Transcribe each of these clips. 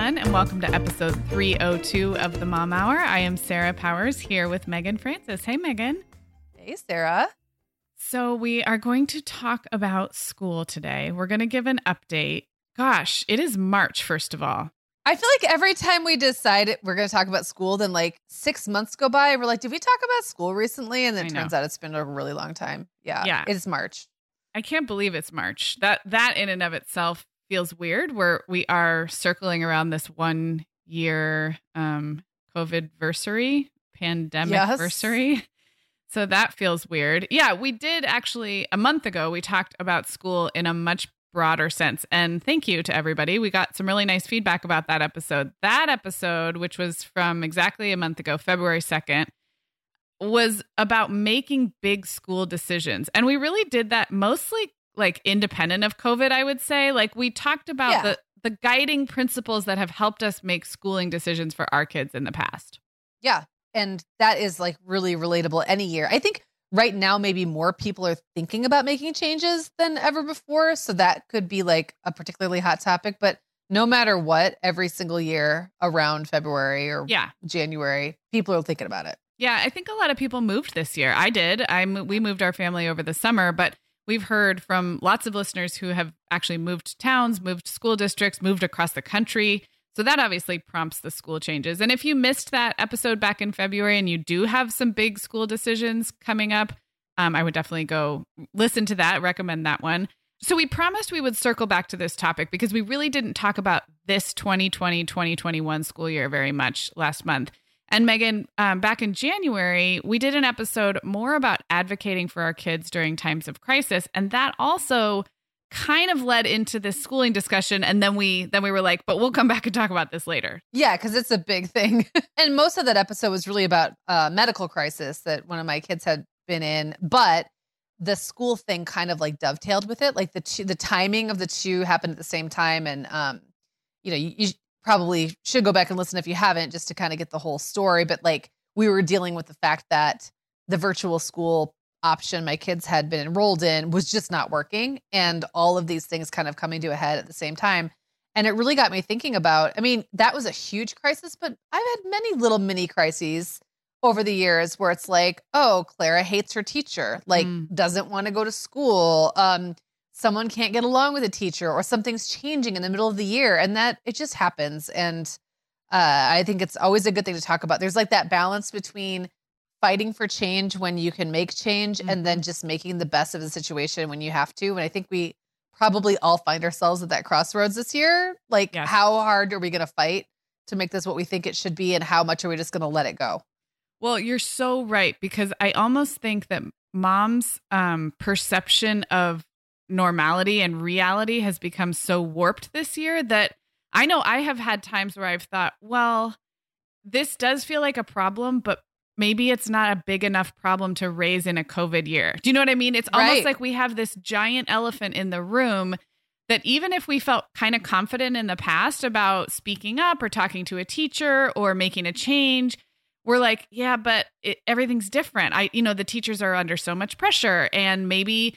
Everyone, and welcome to episode 302 of the Mom Hour. I am Sarah Powers here with Meagan Francis. Hey, Meagan. Hey, Sarah. So, we are going to talk about school today. We're going to give an update. Gosh, it is March, first of all. I feel like every time we decide we're going to talk about school, then like six months go by. And we're like, did we talk about school recently? And then it turns out it's been a really long time. Yeah. Yeah. It's March. I can't believe it's March. That that in and of itself feels weird where we are circling around this one year um COVID versary, pandemic versary. So that feels weird. Yeah, we did actually a month ago, we talked about school in a much broader sense. And thank you to everybody. We got some really nice feedback about that episode. That episode, which was from exactly a month ago, February 2nd, was about making big school decisions. And we really did that mostly like independent of COVID, I would say. Like we talked about yeah. the the guiding principles that have helped us make schooling decisions for our kids in the past. Yeah, and that is like really relatable any year. I think right now maybe more people are thinking about making changes than ever before, so that could be like a particularly hot topic, but no matter what, every single year around February or yeah. January, people are thinking about it. Yeah, I think a lot of people moved this year. I did. I we moved our family over the summer, but we've heard from lots of listeners who have actually moved towns, moved school districts, moved across the country. So that obviously prompts the school changes. And if you missed that episode back in February and you do have some big school decisions coming up, um, I would definitely go listen to that, recommend that one. So we promised we would circle back to this topic because we really didn't talk about this 2020 2021 school year very much last month. And Meagan, um, back in January, we did an episode more about advocating for our kids during times of crisis. And that also kind of led into this schooling discussion. And then we then we were like but we'll come back and talk about this later. Yeah because it's a big thing. And most of that episode was really about uh medical crisis that one of my kids had been in. But the school thing kind of like dovetailed with it. Like the two, the timing of the two happened at the same time. And um you know you, you probably should go back and listen if you haven't just to kind of get the whole story but like we were dealing with the fact that the virtual school option my kids had been enrolled in was just not working and all of these things kind of coming to a head at the same time and it really got me thinking about i mean that was a huge crisis but i've had many little mini crises over the years where it's like oh clara hates her teacher like mm. doesn't want to go to school um someone can't get along with a teacher or something's changing in the middle of the year and that it just happens and uh, i think it's always a good thing to talk about there's like that balance between fighting for change when you can make change mm-hmm. and then mm-hmm. just making the best of the situation when you have to. And I think we probably all find ourselves at that crossroads this year. Like, how hard are we going to fight to make this what we think it should be? And how much are we just going to let it go? Well, you're so right because I almost think that mom's um, perception of normality and reality has become so warped this year that I know I have had times where I've thought, well, this does feel like a problem, but maybe it's not a big enough problem to raise in a COVID year. Do you know what I mean? It's almost Right. like we have this giant elephant in the room that even if we felt kind of confident in the past about speaking up or talking to a teacher or making a change, we're like, yeah, but it, everything's different. I, you know, the teachers are under so much pressure, and maybe, ma-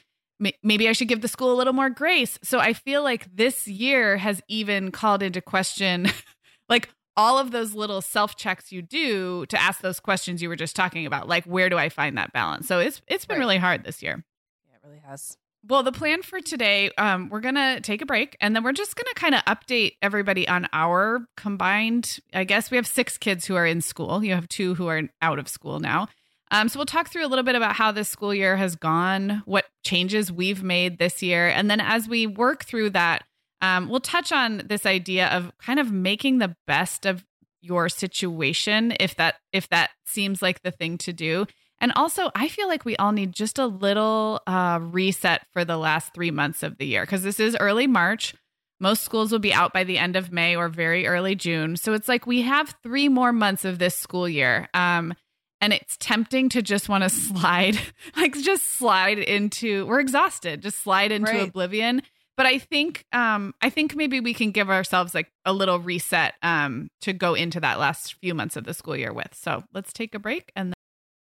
maybe I should give the school a little more grace. So I feel like this year has even called into question, like all of those little self checks you do to ask those questions you were just talking about. Like, where do I find that balance? So it's it's been Right. really hard this year. Yeah, it really has. Well, the plan for today, um, we're going to take a break and then we're just going to kind of update everybody on our combined. I guess we have six kids who are in school. You have two who are out of school now. Um, so we'll talk through a little bit about how this school year has gone, what changes we've made this year. And then as we work through that, um, we'll touch on this idea of kind of making the best of your situation if that if that seems like the thing to do and also, I feel like we all need just a little uh, reset for the last three months of the year because this is early March. Most schools will be out by the end of May or very early June. So it's like we have three more months of this school year. Um, and it's tempting to just want to slide, like just slide into, we're exhausted, just slide into Right. oblivion. But I think, um, I think maybe we can give ourselves like a little reset um, to go into that last few months of the school year with. So let's take a break and then-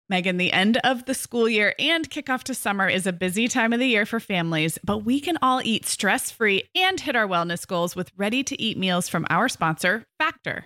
Meagan, the end of the school year and kickoff to summer is a busy time of the year for families, but we can all eat stress free and hit our wellness goals with ready to eat meals from our sponsor, Factor.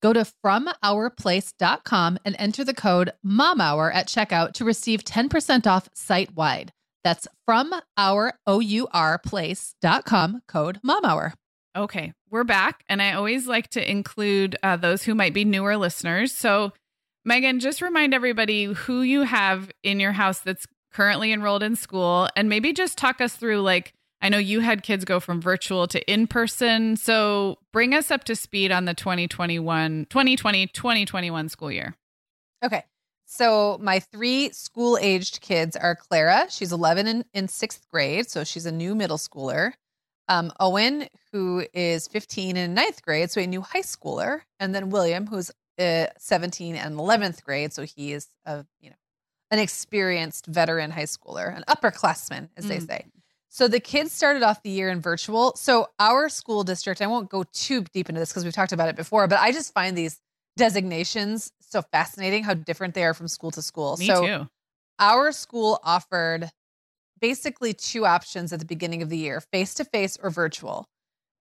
Go to FromOurPlace.com and enter the code MOMHOUR at checkout to receive 10% off site wide. That's from our O-U-R code MOMHOUR. Okay, we're back. And I always like to include uh, those who might be newer listeners. So, Meagan, just remind everybody who you have in your house that's currently enrolled in school and maybe just talk us through like, I know you had kids go from virtual to in person. So, bring us up to speed on the 2021, 2020, 2021 school year. Okay. So my three school aged kids are Clara. She's 11 in, in sixth grade. So she's a new middle schooler. um, Owen, who is 15 in ninth grade, so a new high schooler, and then William, who's uh, 17 and 11th grade, so he is a you know an experienced veteran high schooler, an upperclassman, as they Mm. say. So the kids started off the year in virtual. So our school district, I won't go too deep into this because we've talked about it before, but I just find these designations so fascinating how different they are from school to school. Me so too. our school offered basically two options at the beginning of the year face to face or virtual.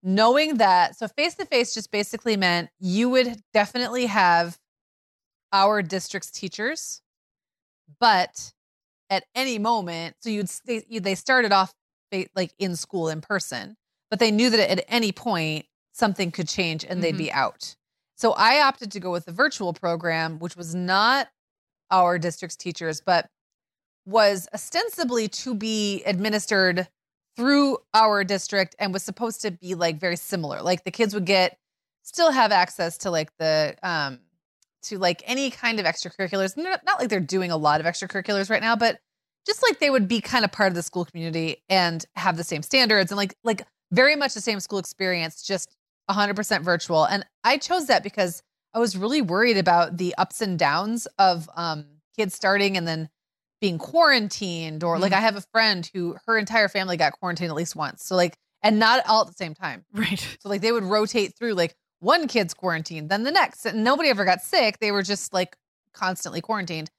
Knowing that, so face to face just basically meant you would definitely have our district's teachers, but at any moment, so you'd they, they started off like in school in person, but they knew that at any point something could change and they'd Mhm. be out. So I opted to go with the virtual program, which was not our district's teachers, but was ostensibly to be administered through our district and was supposed to be like very similar. Like the kids would get still have access to like the um to like any kind of extracurriculars. Not, not like they're doing a lot of extracurriculars right now, but just like they would be kind of part of the school community and have the same standards and like like very much the same school experience, just 100% virtual. And I chose that because I was really worried about the ups and downs of um, kids starting and then being quarantined, or like Mhm. I have a friend who her entire family got quarantined at least once. So like, and not all at the same time. Right. So like they would rotate through like one kid's quarantined, then the next, and nobody ever got sick. They were just like constantly quarantined.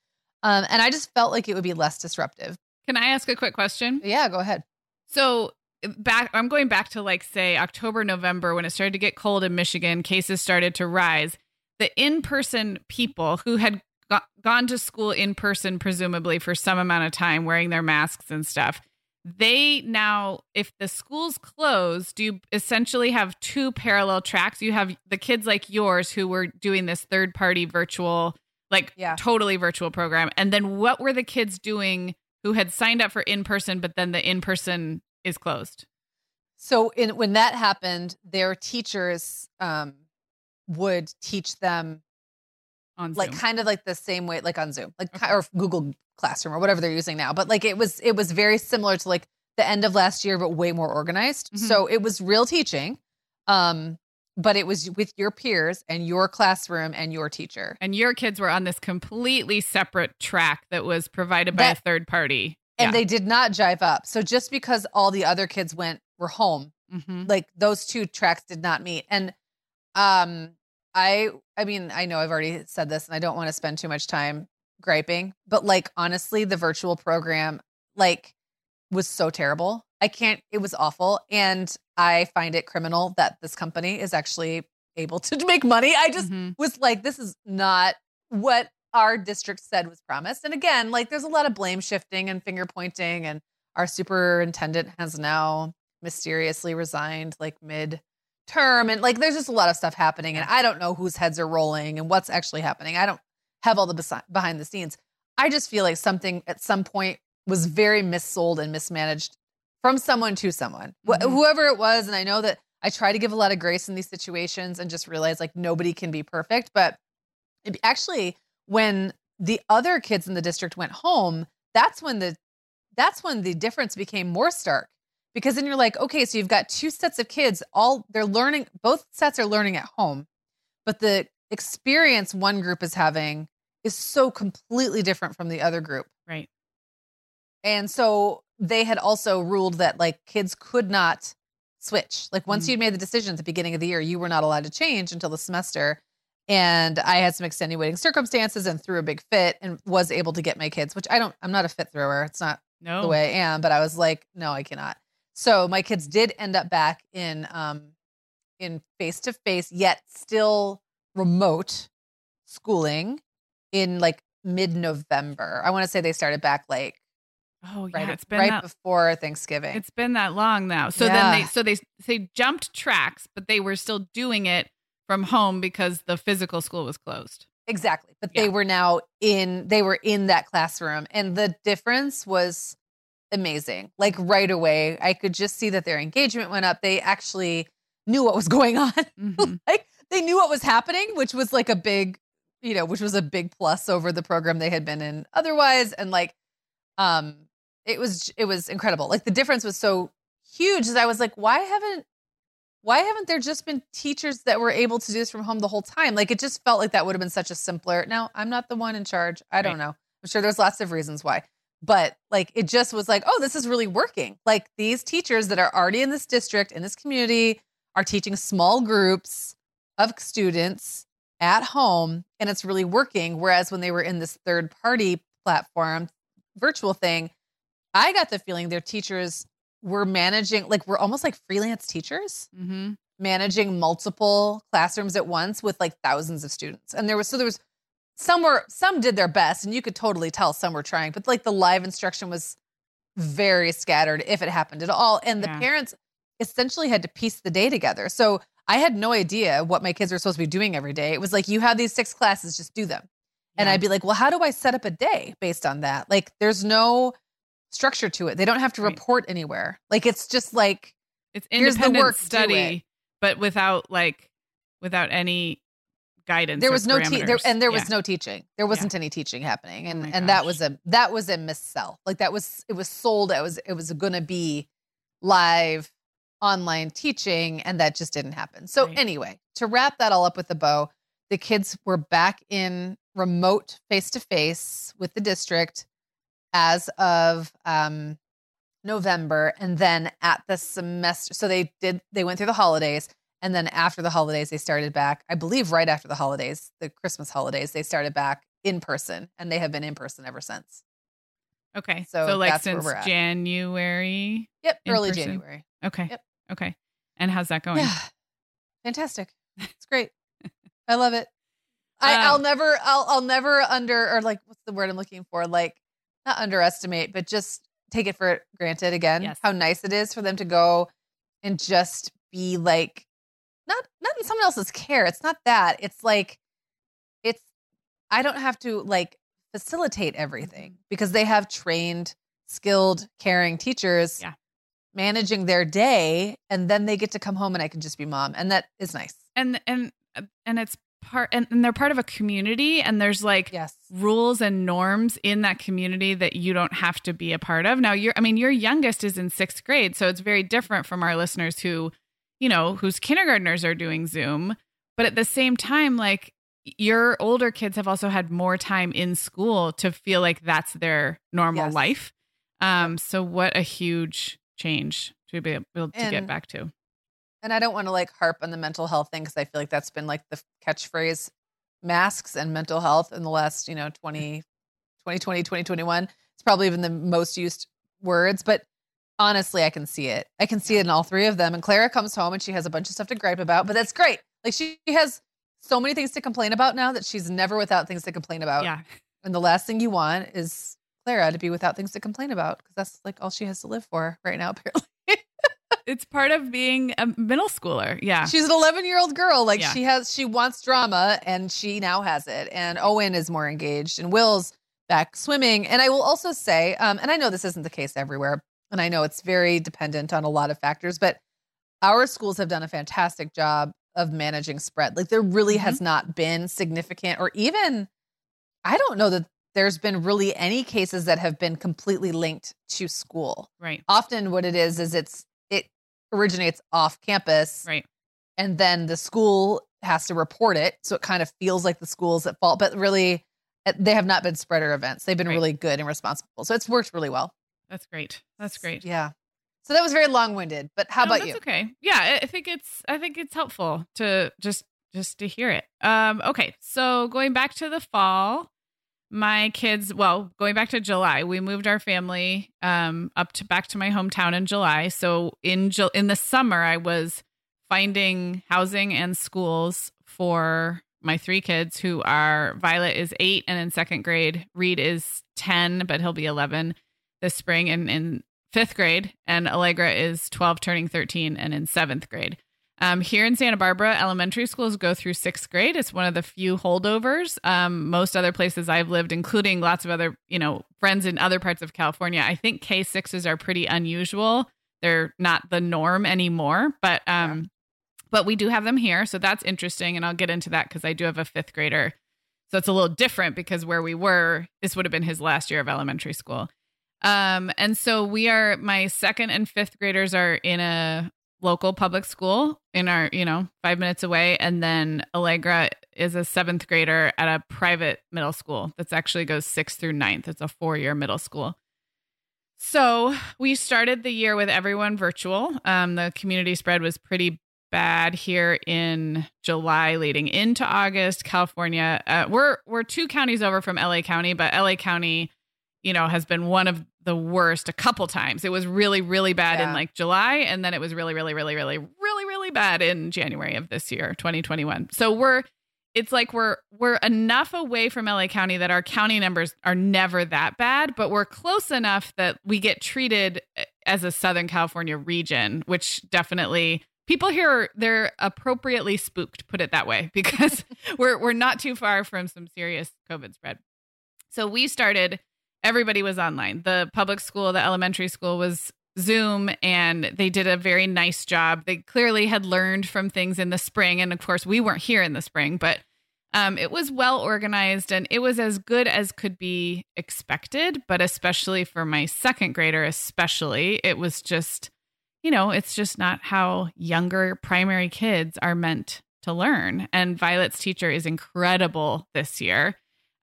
Um, and I just felt like it would be less disruptive. Can I ask a quick question? Yeah, go ahead. So back I'm going back to like say October, November when it started to get cold in Michigan, cases started to rise. The in-person people who had go- gone to school in person presumably for some amount of time wearing their masks and stuff. They now if the schools close, do you essentially have two parallel tracks? You have the kids like yours who were doing this third-party virtual like Yeah. totally virtual program. And then what were the kids doing who had signed up for in-person but then the in-person is closed. So in when that happened, their teachers um, would teach them on like Zoom. kind of like the same way, like on Zoom, like Okay. or Google Classroom or whatever they're using now. But like it was, it was very similar to like the end of last year, but way more organized. Mhm. So it was real teaching, um, but it was with your peers and your classroom and your teacher. and your kids were on this completely separate track that was provided by That- a third party. And they did not jive up. So just because all the other kids went were home, hmm like those two tracks did not meet. And um, I, I mean, I know I've already said this, and I don't want to spend too much time griping, but like honestly, the virtual program like was so terrible. I can't. It was awful, and I find it criminal that this company is actually able to make money. I just Mhm. was like, this is not what our district said was promised. And again, like there's a lot of blame shifting and finger pointing, and our superintendent has now mysteriously resigned like mid term. And like there's just a lot of stuff happening, and I don't know whose heads are rolling and what's actually happening. I don't have all the besi- behind the scenes. I just feel like something at some point was very missold and mismanaged from someone to someone, Wh- Mhm. whoever it was. And I know that I try to give a lot of grace in these situations and just realize like nobody can be perfect. But it, actually, when the other kids in the district went home, that's when the that's when the difference became more stark. Because then you're like, okay, so you've got two sets of kids, all they're learning, both sets are learning at home, but the experience one group is having is so completely different from the other group. Right. And so they had also ruled that like kids could not switch. Like once Mm. you'd made the decision at the beginning of the year, you were not allowed to change until the semester. And I had some extenuating circumstances and threw a big fit and was able to get my kids, which I don't, I'm not a fit thrower. It's not No. the way I am, but I was like, no, I cannot. So my kids did end up back in um in face to face, yet still remote schooling in like mid November. I want to say they started back like Oh yeah, right, it's been right that, before Thanksgiving. it's been that long now. So Yeah. then they so they they jumped tracks, but they were still doing it from home because the physical school was closed. Exactly. But Yeah. they were now in they were in that classroom and the difference was amazing. Like right away, I could just see that their engagement went up. They actually knew what was going on. Mhm. like they knew what was happening, which was like a big, you know, which was a big plus over the program they had been in otherwise and like um it was it was incredible. Like the difference was so huge. Is I was like, why haven't why haven't there just been teachers that were able to do this from home the whole time? Like it just felt like that would have been such a simpler. Now, I'm not the one in charge. I don't Right. know. I'm sure there's lots of reasons why. But like it just was like, oh, this is really working. Like these teachers that are already in this district, in this community, are teaching small groups of students at home and it's really working. Whereas when they were in this third party platform, virtual thing, I got the feeling their teachers were managing, like, we're almost like freelance teachers Mm-hmm. managing multiple classrooms at once with like thousands of students. And there was, so there was, some were, some did their best and you could totally tell some were trying, but like the live instruction was very scattered if it happened at all. And the Yeah. parents essentially had to piece the day together. So I had no idea what my kids were supposed to be doing every day. It was like, you have these six classes, just do them. And I'd be like, well, how do I set up a day based on that? Like, there's no structure to it. They don't have to Right. report anywhere. Like, it's just like, It's Here's the independent work, study, but without like without any guidance. there was no te- there, and there was Yeah. no teaching. There wasn't any teaching happening, and Oh and that was a that was a missell. Like that was it was sold. It was it was going to be live online teaching, and that just didn't happen. So Right. anyway, to wrap that all up with a bow, the kids were back in remote face to face with the district as of um, November, and then at the semester. So they did they went through the holidays. And then after the holidays, they started back. I believe right after the holidays, the Christmas holidays, they started back in person, and they have been in person ever since. Okay. So So, like since. January. Yep, early person. January. Okay. Yep. Okay. And how's that going? Yeah, fantastic. It's great. I love it. I, Um, I'll never, I'll, I'll never under or like, what's the word I'm looking for? Like, not underestimate, but just take it for granted again. Yes. How nice it is for them to go and just be like, not, not in someone else's care. It's not that. It's like, it's. I don't have to like facilitate everything because they have trained, skilled, caring teachers. Yeah. Managing their day, and then they get to come home, and I can just be mom, and that is nice. And and uh, and it's part and, and they're part of a community and there's like Yes. rules and norms in that community that you don't have to be a part of. Now you're I mean your youngest is in 6th grade, so it's very different from our listeners who, you know, whose kindergartners are doing Zoom, but at the same time like your older kids have also had more time in school to feel like that's their normal Yes. life. Um so what a huge change to be able to get back to. And I don't want to like harp on the mental health thing because I feel like that's been like the catchphrase masks and mental health in the last, you know, 20, 2020, 2021. It's probably even the most used words, but honestly, I can see it. I can see it in all three of them. And Clara comes home and she has a bunch of stuff to gripe about, but that's great. Like she has so many things to complain about now that she's never without things to complain about. Yeah. And the last thing you want is Clara to be without things to complain about because that's like all she has to live for right now, apparently. It's part of being a middle schooler. Yeah. She's an 11 year old girl. Like Yeah. she has, she wants drama and she now has it. And Owen is more engaged and Will's back swimming. And I will also say, um, and I know this isn't the case everywhere, and I know it's very dependent on a lot of factors, but our schools have done a fantastic job of managing spread. Like there really Mhm. has not been significant or even, I don't know that there's been really any cases that have been completely linked to school. right. Often what it is, is it's, it originates off campus Right. and then the school has to report it so it kind of feels like the school's at fault but really uh, they have not been spreader events they've been Right. really good and responsible so it's worked really well That's great. That's great. yeah so that was very long-winded but how No, about that's you Okay. Yeah, I- I think it's I think it's helpful to just just to hear it. Um okay, so going back to the fall, my kids, well, going back to July, we moved our family um up to back to my hometown in July. So in in the summer I was finding housing and schools for my three kids who are Violet is 8 and in second grade, Reed is 10 but he'll be 11 this spring and in fifth grade, and Allegra is 12, turning 13, and in seventh grade. Um, here in Santa Barbara, elementary schools go through sixth grade. It's one of the few holdovers. Um, most other places I've lived, including lots of other, you know, friends in other parts of California, I think K sixes are pretty unusual. They're not the norm anymore, but um, but we do have them here, so that's interesting, and I'll get into that because I do have a fifth grader, so it's a little different because where we were, this would have been his last year of elementary school. Um, and so we are, my second and fifth graders are in a local public school in our, you know, five minutes away. And then Allegra is a seventh grader at a private middle school that's actually goes sixth through ninth. It's a four year middle school. So we started the year with everyone virtual. Um, the community spread was pretty bad here in July, leading into August. California, uh, we're we're two counties over from LA County, but LA County, you know, has been one of the worst a couple times. It was really really bad yeah. in like July, and then it was really really really really really really bad in January of this year, 2021. So we're it's like we're we're enough away from LA County that our county numbers are never that bad, but we're close enough that we get treated eh, as a Southern California region, which definitely people here they're appropriately spooked, put it that way, because we're we're not too far from some serious COVID spread. So we started everybody was online. The public school, the elementary school was Zoom and they did a very nice job. They clearly had learned from things in the spring. And of course, we weren't here in the spring, but um, it was well organized and it was as good as could be expected. But especially for my second grader, especially, it was just, you know, it's just not how younger primary kids are meant to learn. And Violet's teacher is incredible this year.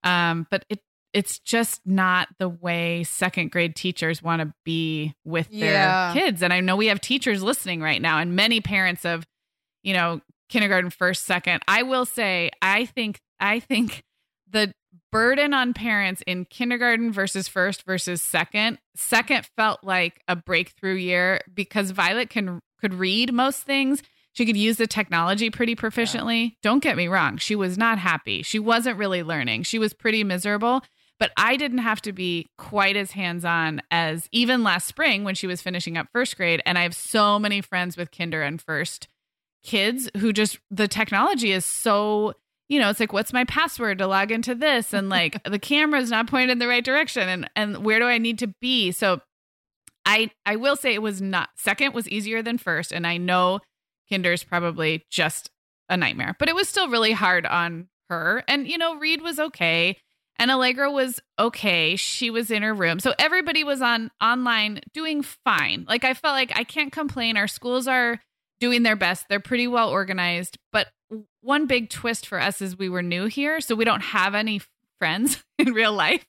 Um, but it it's just not the way second grade teachers want to be with their yeah. kids. And I know we have teachers listening right now and many parents of, you know, kindergarten first, second. I will say I think I think the burden on parents in kindergarten versus first versus second, second felt like a breakthrough year because Violet can could read most things. She could use the technology pretty proficiently. Yeah. Don't get me wrong, she was not happy. She wasn't really learning. She was pretty miserable but I didn't have to be quite as hands on as even last spring when she was finishing up first grade. And I have so many friends with kinder and first kids who just, the technology is so, you know, it's like, what's my password to log into this? And like the camera's not pointed in the right direction. And, and where do I need to be? So I, I will say it was not, second was easier than first. And I know kinder's probably just a nightmare, but it was still really hard on her. And, you know, Reed was okay and Allegra was okay. She was in her room. So everybody was on online doing fine. Like I felt like I can't complain. Our schools are doing their best. They're pretty well organized. But one big twist for us is we were new here, so we don't have any friends in real life.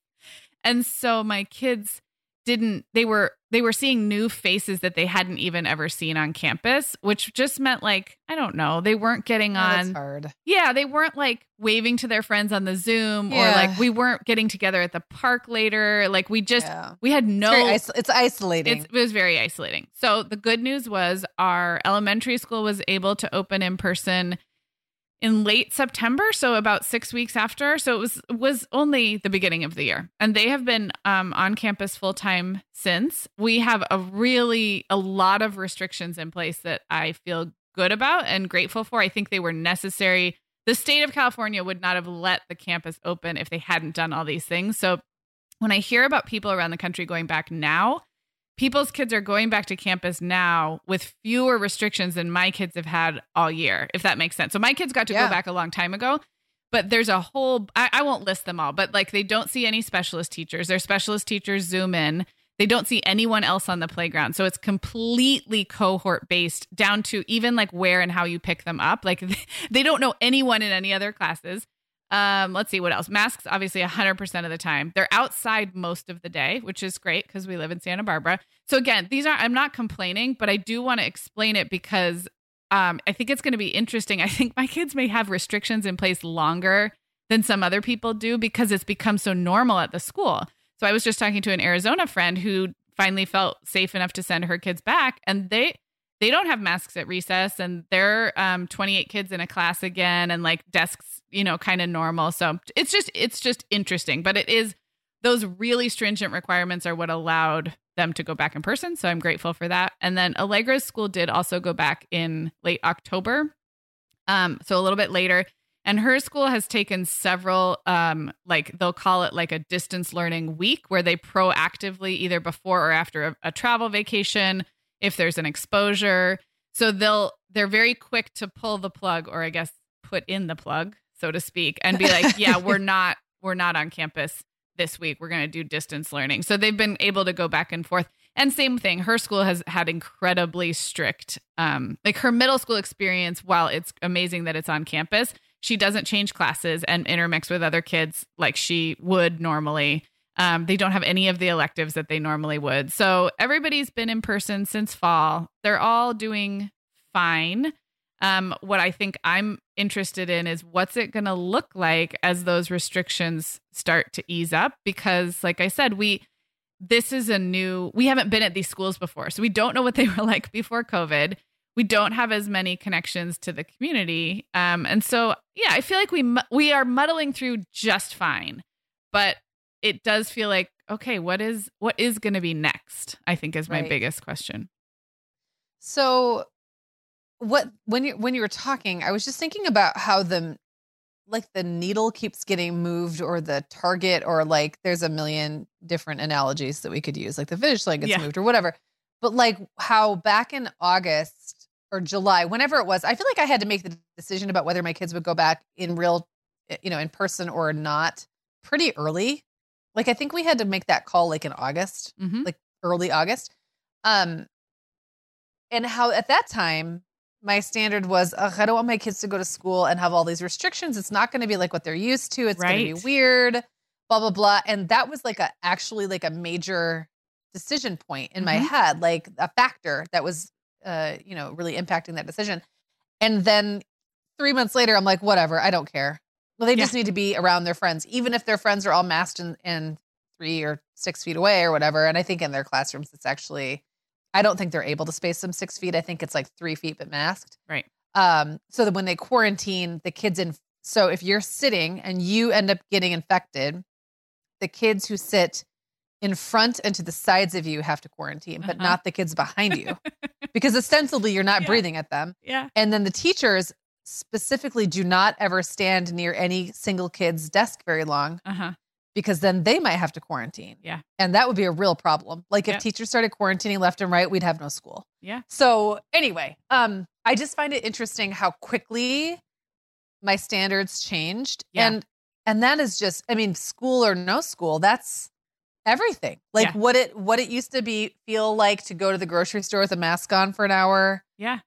And so my kids didn't they were they were seeing new faces that they hadn't even ever seen on campus, which just meant like, I don't know, they weren't getting on That's hard. Yeah, they weren't like waving to their friends on the Zoom yeah. or like we weren't getting together at the park later. Like we just yeah. we had no it's, it's isolating. It's, it was very isolating. So the good news was our elementary school was able to open in person in late September, so about six weeks after. So it was was only the beginning of the year, and they have been um, on campus full time since. We have a really a lot of restrictions in place that I feel good about and grateful for. I think they were necessary. The state of California would not have let the campus open if they hadn't done all these things. So when I hear about people around the country going back now, people's kids are going back to campus now with fewer restrictions than my kids have had all year, if that makes sense. So my kids got to yeah. go back a long time ago, but there's a whole, I, I, won't list them all, but like they don't see any specialist teachers. Their specialist teachers zoom in. They don't see anyone else on the playground. So it's completely cohort based down to even like where and how you pick them up. Like they don't know anyone in any other classes. Um, let's see what else. Masks, obviously, 100% of the time. They're outside most of the day, which is great because we live in Santa Barbara. So, again, these are, I'm not complaining, but I do want to explain it because um, I think it's going to be interesting. I think my kids may have restrictions in place longer than some other people do because it's become so normal at the school. So, I was just talking to an Arizona friend who finally felt safe enough to send her kids back, and they, they don't have masks at recess and they're um, 28 kids in a class again and like desks you know, kind of normal. So it's just it's just interesting, but it is those really stringent requirements are what allowed them to go back in person. So I'm grateful for that. And then Allegra's school did also go back in late October. Um, so a little bit later. And her school has taken several, um, like they'll call it like a distance learning week, where they proactively, either before or after a, a travel vacation, if there's an exposure. So they'll they're very quick to pull the plug, or I guess put in the plug so to speak, and be like, yeah, we're not we're not on campus this week we're going to do distance learning. So they've been able to go back and forth. And same thing, her school has had incredibly strict, um, like her middle school experience. While it's amazing that it's on campus, she doesn't change classes and intermix with other kids like she would normally. Um, they don't have any of the electives that they normally would. So everybody's been in person since fall. They're all doing fine. Um, what I think I'm interested in is what's it going to look like as those restrictions start to ease up? Because, like I said, we this is a new we haven't been at these schools before, so we don't know what they were like before COVID. We don't have as many connections to the community, um, and so yeah, I feel like we we are muddling through just fine, but it does feel like okay, what is what is going to be next? I think is my right. biggest question. So what when you when you were talking, I was just thinking about how the like the needle keeps getting moved or the target or like there's a million different analogies that we could use like the finish line gets yeah. moved or whatever but like how back in august or july whenever it was i feel like i had to make the decision about whether my kids would go back in real eh, you know in person or not pretty early like i think we had to make that call like in august mm-hmm. like early august um and how at that time my standard was I don't want my kids to go to school and have all these restrictions. It's not going to be like what they're used to. It's right. going to be weird, blah blah blah. And that was like a actually like a major decision point in mm-hmm. my head, like a factor that was uh, you know, really impacting that decision. And then 3 months later I'm like whatever, I don't care. Well, they yeah. just need to be around their friends, even if their friends are all masked and, and three or six feet away or whatever. And I think in their classrooms, it's actually I don't think they're able to space them six feet. I think it's like three feet but masked. Right. Um, so that when they quarantine the kids in so if you're sitting and you end up getting infected, the kids who sit in front and to the sides of you have to quarantine, but uh-huh. not the kids behind you. because ostensibly you're not yeah. breathing at them. Yeah. And then the teachers specifically do not ever stand near any single kid's desk very long. Uh-huh because then they might have to quarantine. Yeah. And that would be a real problem. Like if teachers started quarantining left and right, we'd have no school. Yeah. So anyway, um, I just find it interesting how quickly my standards changed. Yeah. And and that is just, I mean, school or no school, that's everything. Like yeah. what it what it used to be feel like to go to the grocery store with a mask on for an hour. Yeah.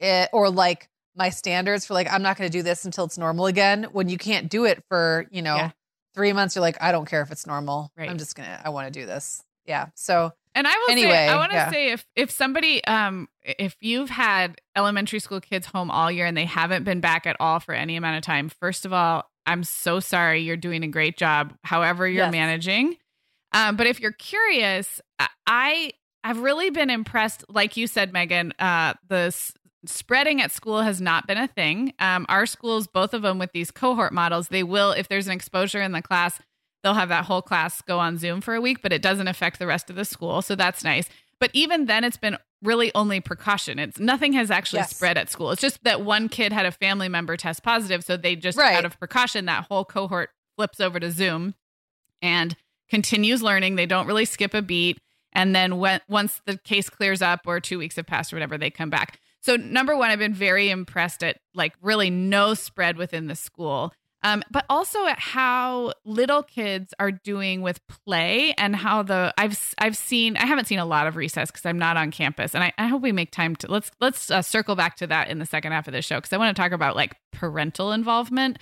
It, eh, or like my standards for like I'm not going to do this until it's normal again when you can't do it for, you know, yeah three months you're like i don't care if it's normal right. i'm just gonna i want to do this yeah so and i will anyway, say i want to yeah. say if if somebody um if you've had elementary school kids home all year and they haven't been back at all for any amount of time first of all i'm so sorry you're doing a great job however you're yes. managing um but if you're curious i I've really been impressed, like you said, Meagan. Uh, the spreading at school has not been a thing. Um, our schools, both of them with these cohort models, they will, if there's an exposure in the class, they'll have that whole class go on Zoom for a week, but it doesn't affect the rest of the school. So that's nice. But even then, it's been really only precaution. It's nothing has actually yes. spread at school. It's just that one kid had a family member test positive. So they just, right. out of precaution, that whole cohort flips over to Zoom and continues learning. They don't really skip a beat. And then when, once the case clears up or two weeks have passed or whatever, they come back. So number one, I've been very impressed at like really no spread within the school. Um, but also at how little kids are doing with play and how the I've I've seen I haven't seen a lot of recess because I'm not on campus and I, I hope we make time to let's let's uh, circle back to that in the second half of the show because I want to talk about like parental involvement,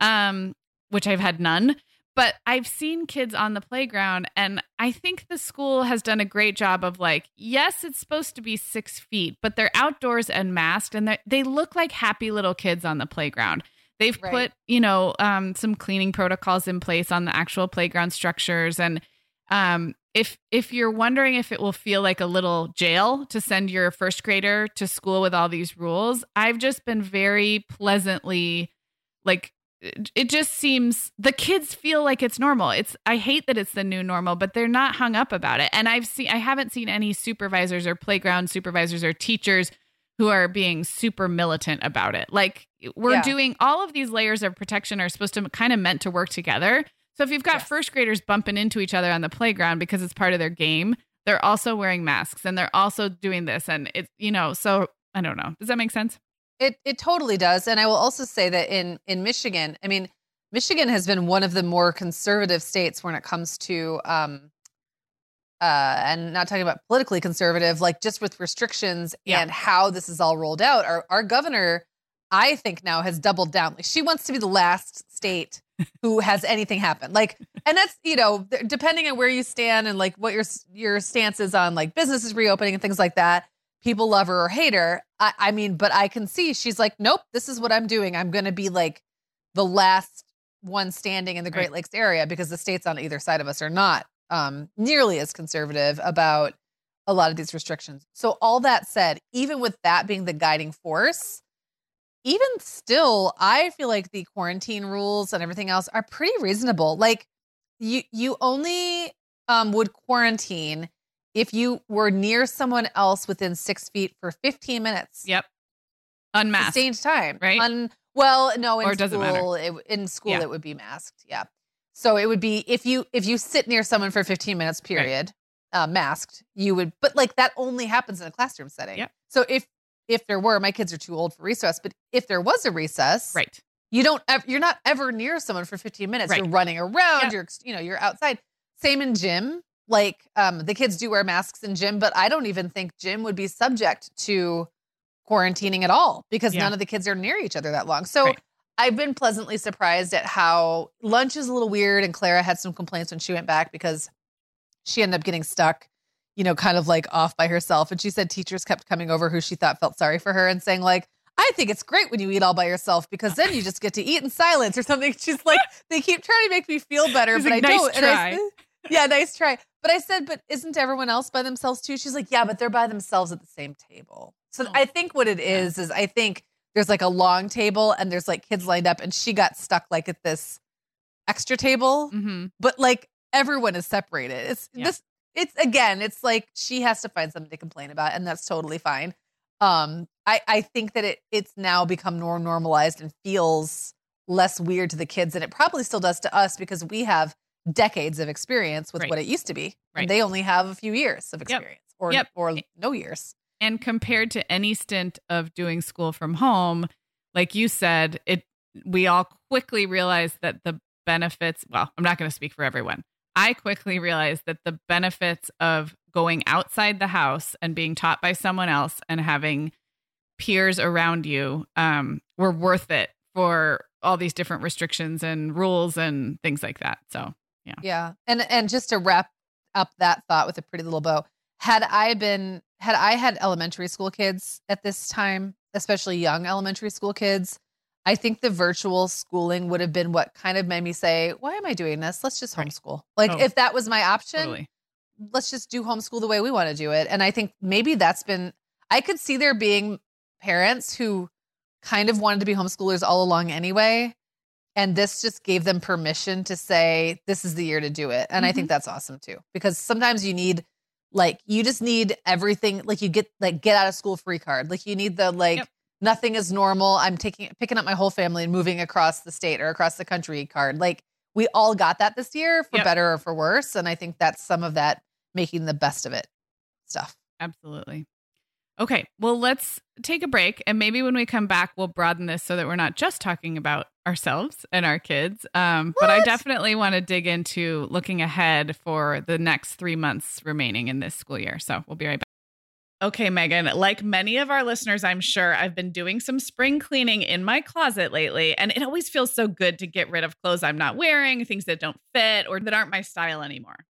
um, which I've had none. But I've seen kids on the playground, and I think the school has done a great job of like, yes, it's supposed to be six feet, but they're outdoors and masked, and they look like happy little kids on the playground. They've right. put, you know, um, some cleaning protocols in place on the actual playground structures, and um, if if you're wondering if it will feel like a little jail to send your first grader to school with all these rules, I've just been very pleasantly like it just seems the kids feel like it's normal. It's I hate that it's the new normal, but they're not hung up about it. And I've seen I haven't seen any supervisors or playground supervisors or teachers who are being super militant about it. Like we're yeah. doing all of these layers of protection are supposed to kind of meant to work together. So if you've got yes. first graders bumping into each other on the playground because it's part of their game, they're also wearing masks and they're also doing this and it's you know, so I don't know. Does that make sense? It it totally does. And I will also say that in in Michigan, I mean, Michigan has been one of the more conservative states when it comes to um uh and not talking about politically conservative, like just with restrictions Yeah. and how this is all rolled out. Our our governor, I think now has doubled down. Like she wants to be the last state who has anything happen. Like and that's, you know, depending on where you stand and like what your your stance is on like businesses reopening and things like that. People love her or hate her. I, I mean, but I can see she's like, nope, this is what I'm doing. I'm going to be like the last one standing in the Great Right. Lakes area because the states on either side of us are not um, nearly as conservative about a lot of these restrictions. So, all that said, even with that being the guiding force, even still, I feel like the quarantine rules and everything else are pretty reasonable. Like you, you only um, would quarantine if you were near someone else within six feet for 15 minutes. Yep. Unmasked. Sustained time, right? Un, well, no, in Or it doesn't matter. school, it, in school Yeah. it would be masked. Yeah. So it would be if you if you sit near someone for 15 minutes period, uh, masked, you would. But like that only happens in a classroom setting. Yep. So if if there were, my kids are too old for recess, but if there was a recess, Right. you don't ev- you're not ever near someone for 15 minutes. Right. You're running around, Yeah. you're you know, you're outside. Same in gym. Like um the kids do wear masks in gym, but I don't even think gym would be subject to quarantining at all because Yeah. none of the kids are near each other that long. So Right. I've been pleasantly surprised at how lunch is a little weird and Clara had some complaints when she went back because she ended up getting stuck, you know, kind of like off by herself. And she said teachers kept coming over who she thought felt sorry for her and saying, like, I think it's great when you eat all by yourself because then you just get to eat in silence or something. She's like, they keep trying to make me feel better, She's but like, I "Nice don't. And I try." Yeah, nice try. But I said, but isn't everyone else by themselves too? She's like, yeah, but they're by themselves at the same table. So Oh. I think what it is is I think there's like a long table and there's like kids lined up and she got stuck like at this extra table, hmm but like everyone is separated. It's Yeah. this it's again, it's like she has to find something to complain about and that's totally fine. Um I I think that it it's now become more normalized and feels less weird to the kids than it probably still does to us because we have decades of experience with Right. what it used to be. Right. And they only have a few years of experience or Yep. or no years. And compared to any stint of doing school from home, like you said, it we all quickly realized that the benefits, well, I'm not going to speak for everyone. I quickly realized that the benefits of going outside the house and being taught by someone else and having peers around you um, were worth it for all these different restrictions and rules and things like that. So, Yeah. And and just to wrap up that thought with a pretty little bow, had I been had I had elementary school kids at this time, especially young elementary school kids, I think the virtual schooling would have been what kind of made me say, "Why am I doing this? Let's just Right. homeschool." Like Oh. if that was my option, totally. let's just do homeschool the way we want to do it. And I think maybe that's been I could see there being parents who kind of wanted to be homeschoolers all along anyway. And this just gave them permission to say, this is the year to do it. And I think mm-hmm. that's awesome too. Because sometimes you need like you just need everything, like you get like get out of school free card. Like you need the like Yep. nothing is normal. I'm taking picking up my whole family and moving across the state or across the country card. Like we all got that this year for Yep. better or for worse. And I think that's some of that making the best of it stuff. Absolutely. Okay, well, let's take a break. And maybe when we come back, we'll broaden this so that we're not just talking about ourselves and our kids. Um, but I definitely want to dig into looking ahead for the next three months remaining in this school year. So we'll be right back. Okay, Meagan, like many of our listeners, I'm sure I've been doing some spring cleaning in my closet lately. And it always feels so good to get rid of clothes I'm not wearing, things that don't fit or that aren't my style anymore.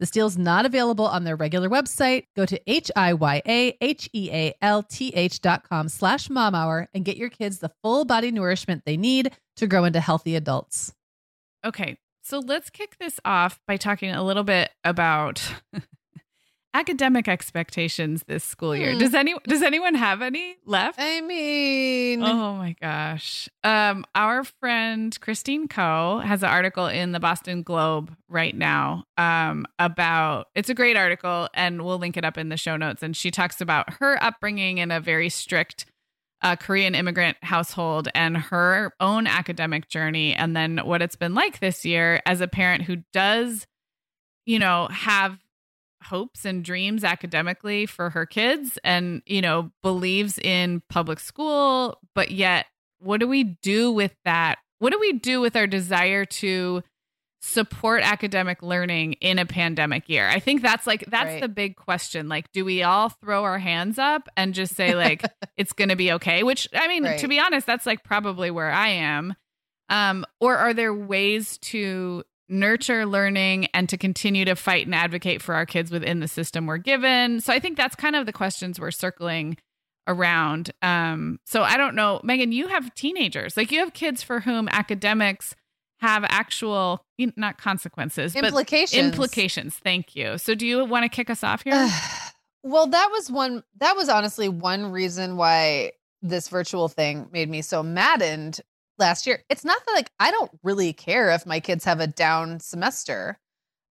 This deal is not available on their regular website. Go to H-I-Y-A-H-E-A-L-T-H dot com slash mom hour and get your kids the full body nourishment they need to grow into healthy adults. Okay, so let's kick this off by talking a little bit about academic expectations this school year. Hmm. Does any does anyone have any left? I mean, Oh my gosh. Um, our friend Christine Koh has an article in the Boston Globe right now um, about it's a great article, and we'll link it up in the show notes. And she talks about her upbringing in a very strict uh, Korean immigrant household and her own academic journey, and then what it's been like this year as a parent who does, you know, have hopes and dreams academically for her kids and you know believes in public school but yet what do we do with that what do we do with our desire to support academic learning in a pandemic year i think that's like that's Right. the big question like do we all throw our hands up and just say like it's going to be okay which i mean Right. to be honest that's like probably where i am um or are there ways to nurture learning and to continue to fight and advocate for our kids within the system we're given. So I think that's kind of the questions we're circling around. Um, so I don't know, Meagan, you have teenagers, like you have kids for whom academics have actual, not consequences, implications. but implications. Thank you. So do you want to kick us off here? well, that was one. That was honestly one reason why this virtual thing made me so maddened last year. It's not that like I don't really care if my kids have a down semester.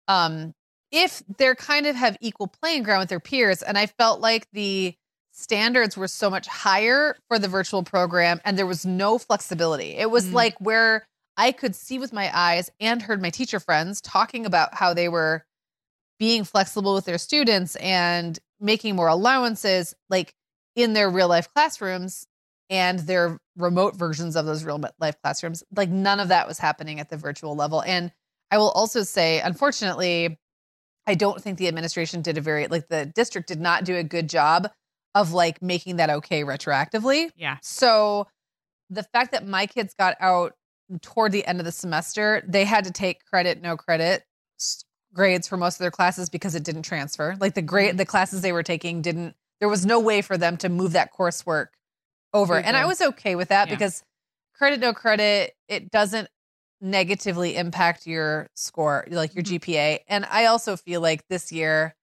Um, if they're kind of have equal playing ground with their peers, and I felt like the standards were so much higher for the virtual program, and there was no flexibility. It was Mm. like where I could see with my eyes and heard my teacher friends talking about how they were being flexible with their students and making more allowances like in their real life classrooms and their remote versions of those real life classrooms like none of that was happening at the virtual level and i will also say unfortunately i don't think the administration did a very like the district did not do a good job of like making that okay retroactively yeah. so the fact that my kids got out toward the end of the semester, they had to take credit, no credit grades for most of their classes because it didn't transfer. Like the grade, mm-hmm. the classes they were taking didn't. There was no way for them to move that coursework over, and I was okay with that Yeah. because credit, no credit, it doesn't negatively impact your score, like your Mhm. GPA. And I also feel like this year,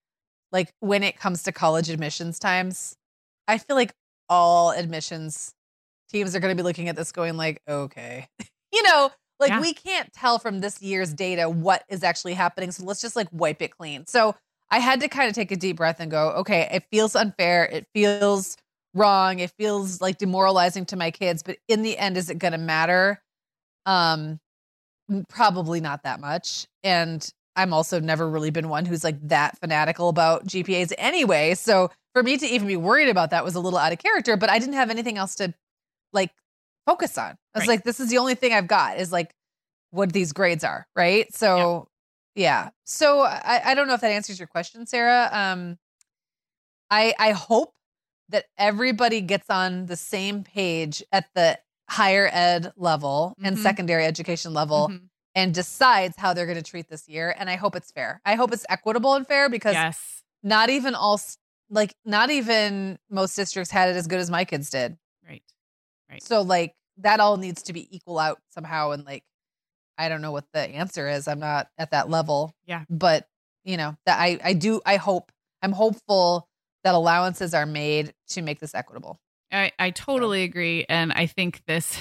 like when it comes to college admissions times, I feel like all admissions teams are going to be looking at this going like, okay, you know, like Yeah. we can't tell from this year's data what is actually happening. So let's just like wipe it clean. So I had to kind of take a deep breath and go, okay, it feels unfair. It feels wrong. It feels like demoralizing to my kids. But in the end, is it going to matter? Um, probably not that much. And I'm also never really been one who's like that fanatical about GPAs anyway. So for me to even be worried about that was a little out of character, but I didn't have anything else to like focus on. I was Right. like, this is the only thing I've got is like what these grades are, right? So yeah. So I, I don't know if that answers your question, Sarah. Um I I hope that everybody gets on the same page at the higher ed level and Mhm. secondary education level Mhm. and decides how they're going to treat this year. And I hope it's fair. I hope it's equitable and fair because Yes. not even all, like, not even most districts had it as good as my kids did. Right. Right. So like that all needs to be equal out somehow. And like, I don't know what the answer is. I'm not at that level. Yeah. But you know that I I do I hope I'm hopeful that allowances are made to make this equitable. I, I totally agree. And I think this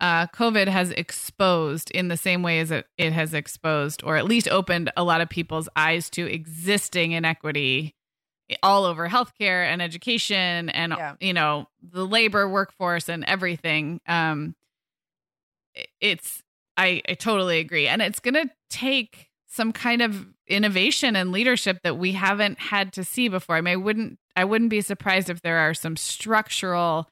uh, COVID has exposed in the same way as it, it has exposed, or at least opened a lot of people's eyes to existing inequity all over healthcare and education and Yeah. you know the labor workforce and everything um it's i i totally agree and it's going to take some kind of innovation and leadership that we haven't had to see before. I mean i wouldn't i wouldn't be surprised if there are some structural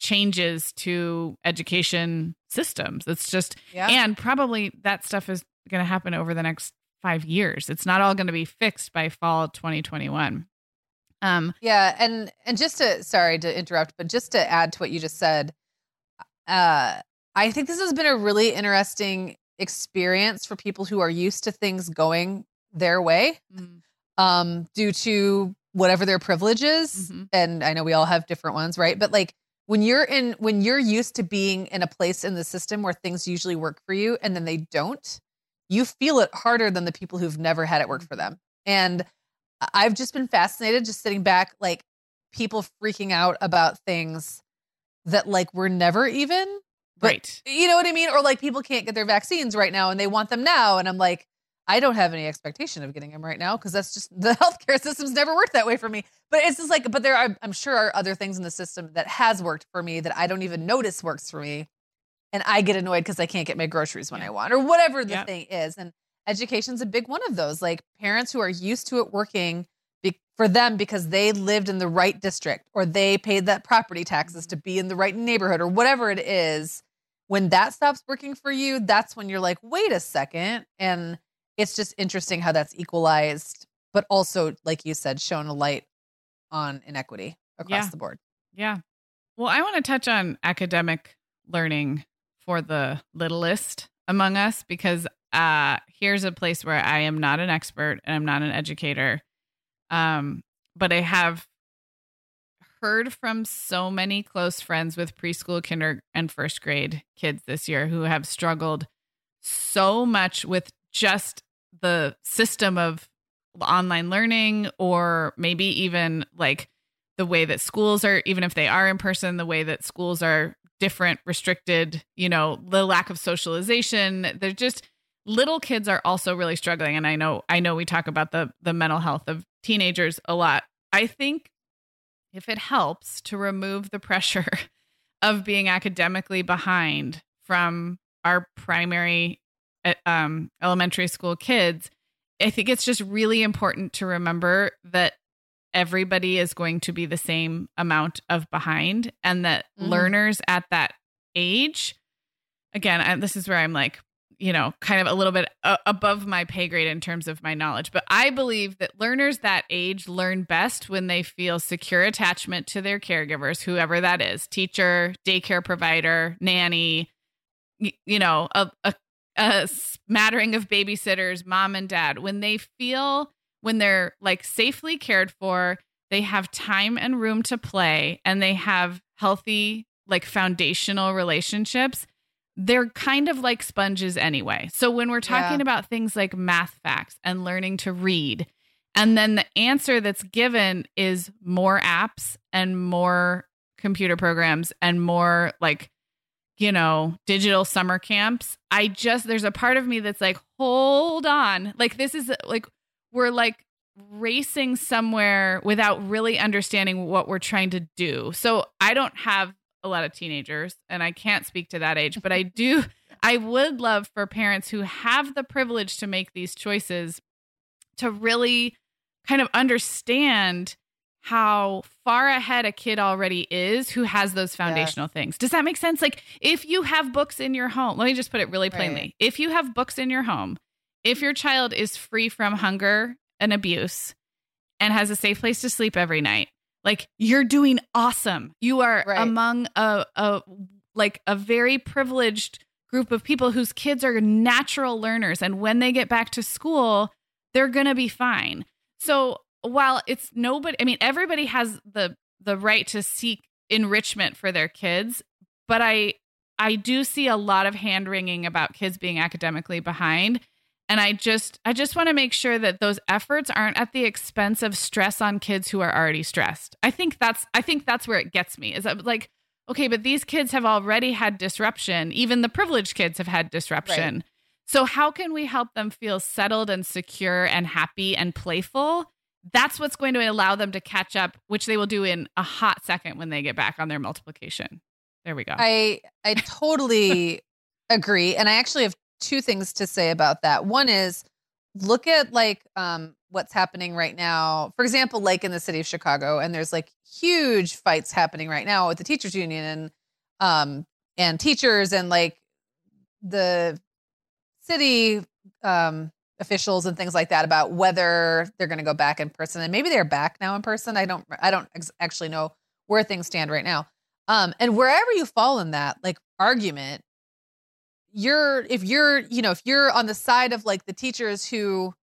changes to education systems. It's just Yeah. and probably that stuff is going to happen over the next 5 years. It's not all going to be fixed by fall 2021 um Yeah, and and just to sorry to interrupt, but just to add to what you just said, uh I think this has been a really interesting experience for people who are used to things going their way um due to whatever their privilege is Mhm. and I know we all have different ones, right? But like when you're in when you're used to being in a place in the system where things usually work for you and then they don't, you feel it harder than the people who've never had it work for them. And I've just been fascinated just sitting back like people freaking out about things that like were never even but- right you know what I mean? Or like people can't get their vaccines right now and they want them now. And I'm like, I don't have any expectation of getting them right now because that's just the healthcare system's never worked that way for me. But it's just like, but there are, I'm sure, are other things in the system that has worked for me that I don't even notice works for me. And I get annoyed because I can't get my groceries when Yeah. I want or whatever the Yep. thing is. And education's a big one of those. Like parents who are used to it working be- for them because they lived in the right district or they paid that property taxes mm-hmm. to be in the right neighborhood or whatever it is when that stops working for you that's when you're like wait a second and it's just interesting how that's equalized but also like you said shown a light on inequity across Yeah. the board Yeah. Well, I want to touch on academic learning for the littlest among us because uh here's a place where I am not an expert and I'm not an educator. Um but I have heard from so many close friends with preschool, kinder and first grade kids this year who have struggled so much with just the system of online learning or maybe even like the way that schools are even if they are in person the way that schools are different restricted you know the lack of socialization. They're just little kids are also really struggling. And i know i know we talk about the the mental health of teenagers a lot. I think if it helps to remove the pressure of being academically behind from our primary uh, um, elementary school kids i think it's just really important to remember that everybody is going to be the same amount of behind and that Mhm. learners at that age again I, this is where i'm like you know kind of a little bit above my pay grade in terms of my knowledge. But i believe that learners that age learn best when they feel secure attachment to their caregivers whoever that is teacher daycare provider nanny you know a, a, a smattering of babysitters mom and dad. When they feel when they're like safely cared for, they have time and room to play and they have healthy, like foundational relationships, they're kind of like sponges anyway. So when we're talking Yeah. about things like math facts and learning to read, and then the answer that's given is more apps and more computer programs and more like you know, digital summer camps. I just, there's a part of me that's like, hold on. Like, this is like, we're like racing somewhere without really understanding what we're trying to do. So I don't have a lot of teenagers and I can't speak to that age, but I do, I would love for parents who have the privilege to make these choices to really kind of understand how far ahead a kid already is who has those foundational things. Does that make sense? Like if you have books in your home, let me just put it really plainly. Right. If you have books in your home, if your child is free from hunger and abuse and has a safe place to sleep every night, like you're doing awesome. You are Right. among a, a like a very privileged group of people whose kids are natural learners and when they get back to school, they're going to be fine. So while it's nobody, I mean, everybody has the the right to seek enrichment for their kids, but I I do see a lot of hand wringing about kids being academically behind. And I just I just want to make sure that those efforts aren't at the expense of stress on kids who are already stressed. I think that's I think that's where it gets me. Is that like okay, but these kids have already had disruption. Even the privileged kids have had disruption. Right. So how can we help them feel settled and secure and happy and playful? That's what's going to allow them to catch up, which they will do in a hot second when they get back on their multiplication. There we go. I I totally agree and I actually have two things to say about that. One is look at like um what's happening right now. For example, like in the city of Chicago and there's like huge fights happening right now with the teachers union and um and teachers and like the city um officials and things like that about whether they're going to go back in person and maybe they're back now in person i don't i don't ex- actually know where things stand right now um, and wherever you fall in that like argument, you're if you're, you know, if you're on the side of like the teachers who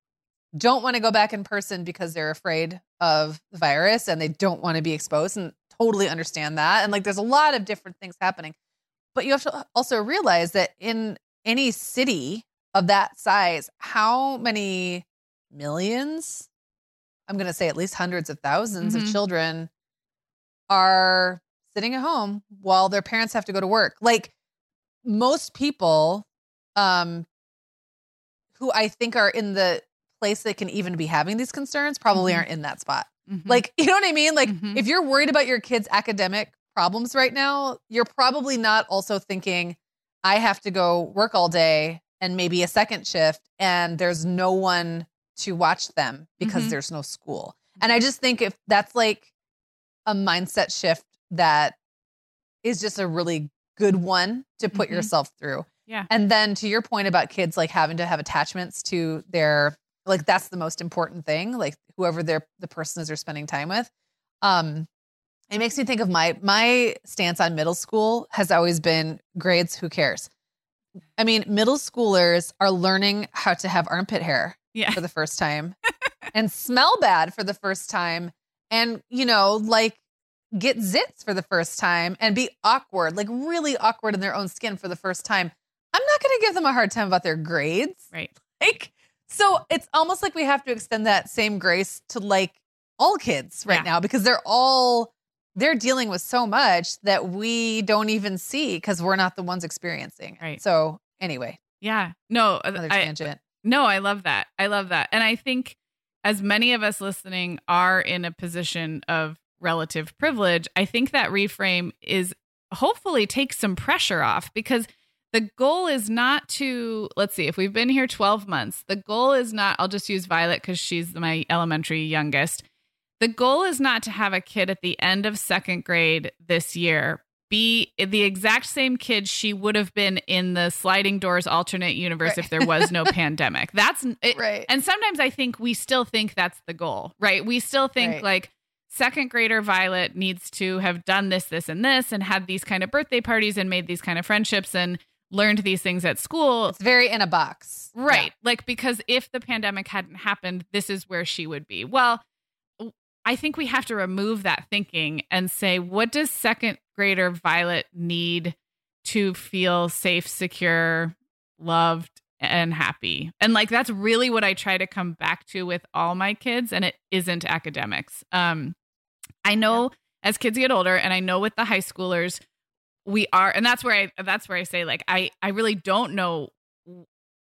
don't want to go back in person because they're afraid of the virus and they don't want to be exposed and totally understand that. And like there's a lot of different things happening. But you have to also realize that in any city of that size, how many millions, I'm going to say at least hundreds of 1000s mm-hmm. of children are sitting at home while their parents have to go to work. Like most people um who I think are in the place that can even be having these concerns probably mm-hmm. aren't in that spot. Mm-hmm. Like, you know what I mean? Like mm-hmm. if you're worried about your kids' academic problems right now, you're probably not also thinking I have to go work all day and maybe a second shift and there's no one to watch them because mm-hmm. there's no school. And I just think if that's like a mindset shift that is just a really good one to put mm-hmm. yourself through. Yeah. And then to your point about kids like having to have attachments to their like that's the most important thing, like whoever they're the person is they're spending time with. Um it makes me think of my my stance on middle school has always been grades, who cares? I mean, middle schoolers are learning how to have armpit hair yeah. for the first time and smell bad for the first time. And, you know, like get zits for the first time and be awkward, like really awkward in their own skin for the first time, I'm not going to give them a hard time about their grades. Right. Like, so it's almost like we have to extend that same grace to like all kids right yeah. now because they're all they're dealing with so much that we don't even see because we're not the ones experiencing. Right. So anyway. Yeah. No. Uh, Another I, tangent. No, I love that. I love that. And I think as many of us listening are in a position of relative privilege, I think that reframe is hopefully takes some pressure off because the goal is not to let's see if we've been here 12 months the goal is not i'll just use violet because she's my elementary youngest the goal is not to have a kid at the end of second grade this year be the exact same kid she would have been in the sliding doors alternate universe right. if there was no pandemic that's it, right and sometimes i think we still think that's the goal right we still think right. like second grader Violet needs to have done this, this, and this, and had these kind of birthday parties and made these kind of friendships and learned these things at school. It's very in a box. Right. Yeah. Like, because if the pandemic hadn't happened, this is where she would be. Well, I think we have to remove that thinking and say, what does second grader Violet need to feel safe, secure, loved, and happy. And like that's really what I try to come back to with all my kids and it isn't academics. Um I know yeah. as kids get older and I know with the high schoolers we are and that's where I that's where I say like I I really don't know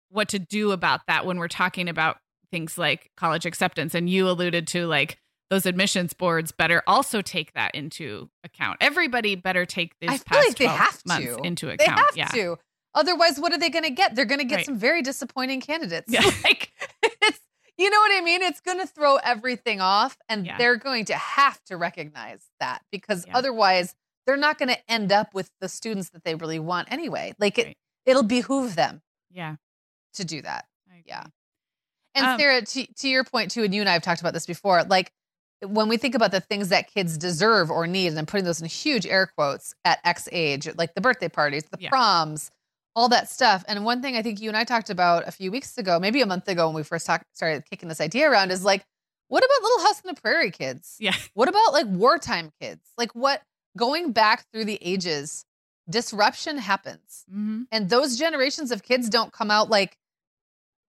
what to do about that when we're talking about things like college acceptance and you alluded to like those admissions boards better also take that into account. Everybody better take these past like 12 months to. into account. They have yeah. to. Otherwise, what are they going to get? They're going to get right. some very disappointing candidates. Yeah. like it's you know what I mean? It's going to throw everything off and yeah. they're going to have to recognize that because yeah. otherwise they're not going to end up with the students that they really want anyway. Like it right. it'll behoove them. Yeah. To do that. Yeah. And um, Sarah, to, to your point too, and you and I have talked about this before, like when we think about the things that kids deserve or need, and I'm putting those in huge air quotes at X age, like the birthday parties, the yeah. proms, all that stuff. And one thing I think you and I talked about a few weeks ago, maybe a month ago when we first talked, started kicking this idea around is like, what about Little House on the Prairie kids? Yeah. What about like wartime kids? Like what going back through the ages disruption happens. Mm-hmm. And those generations of kids don't come out like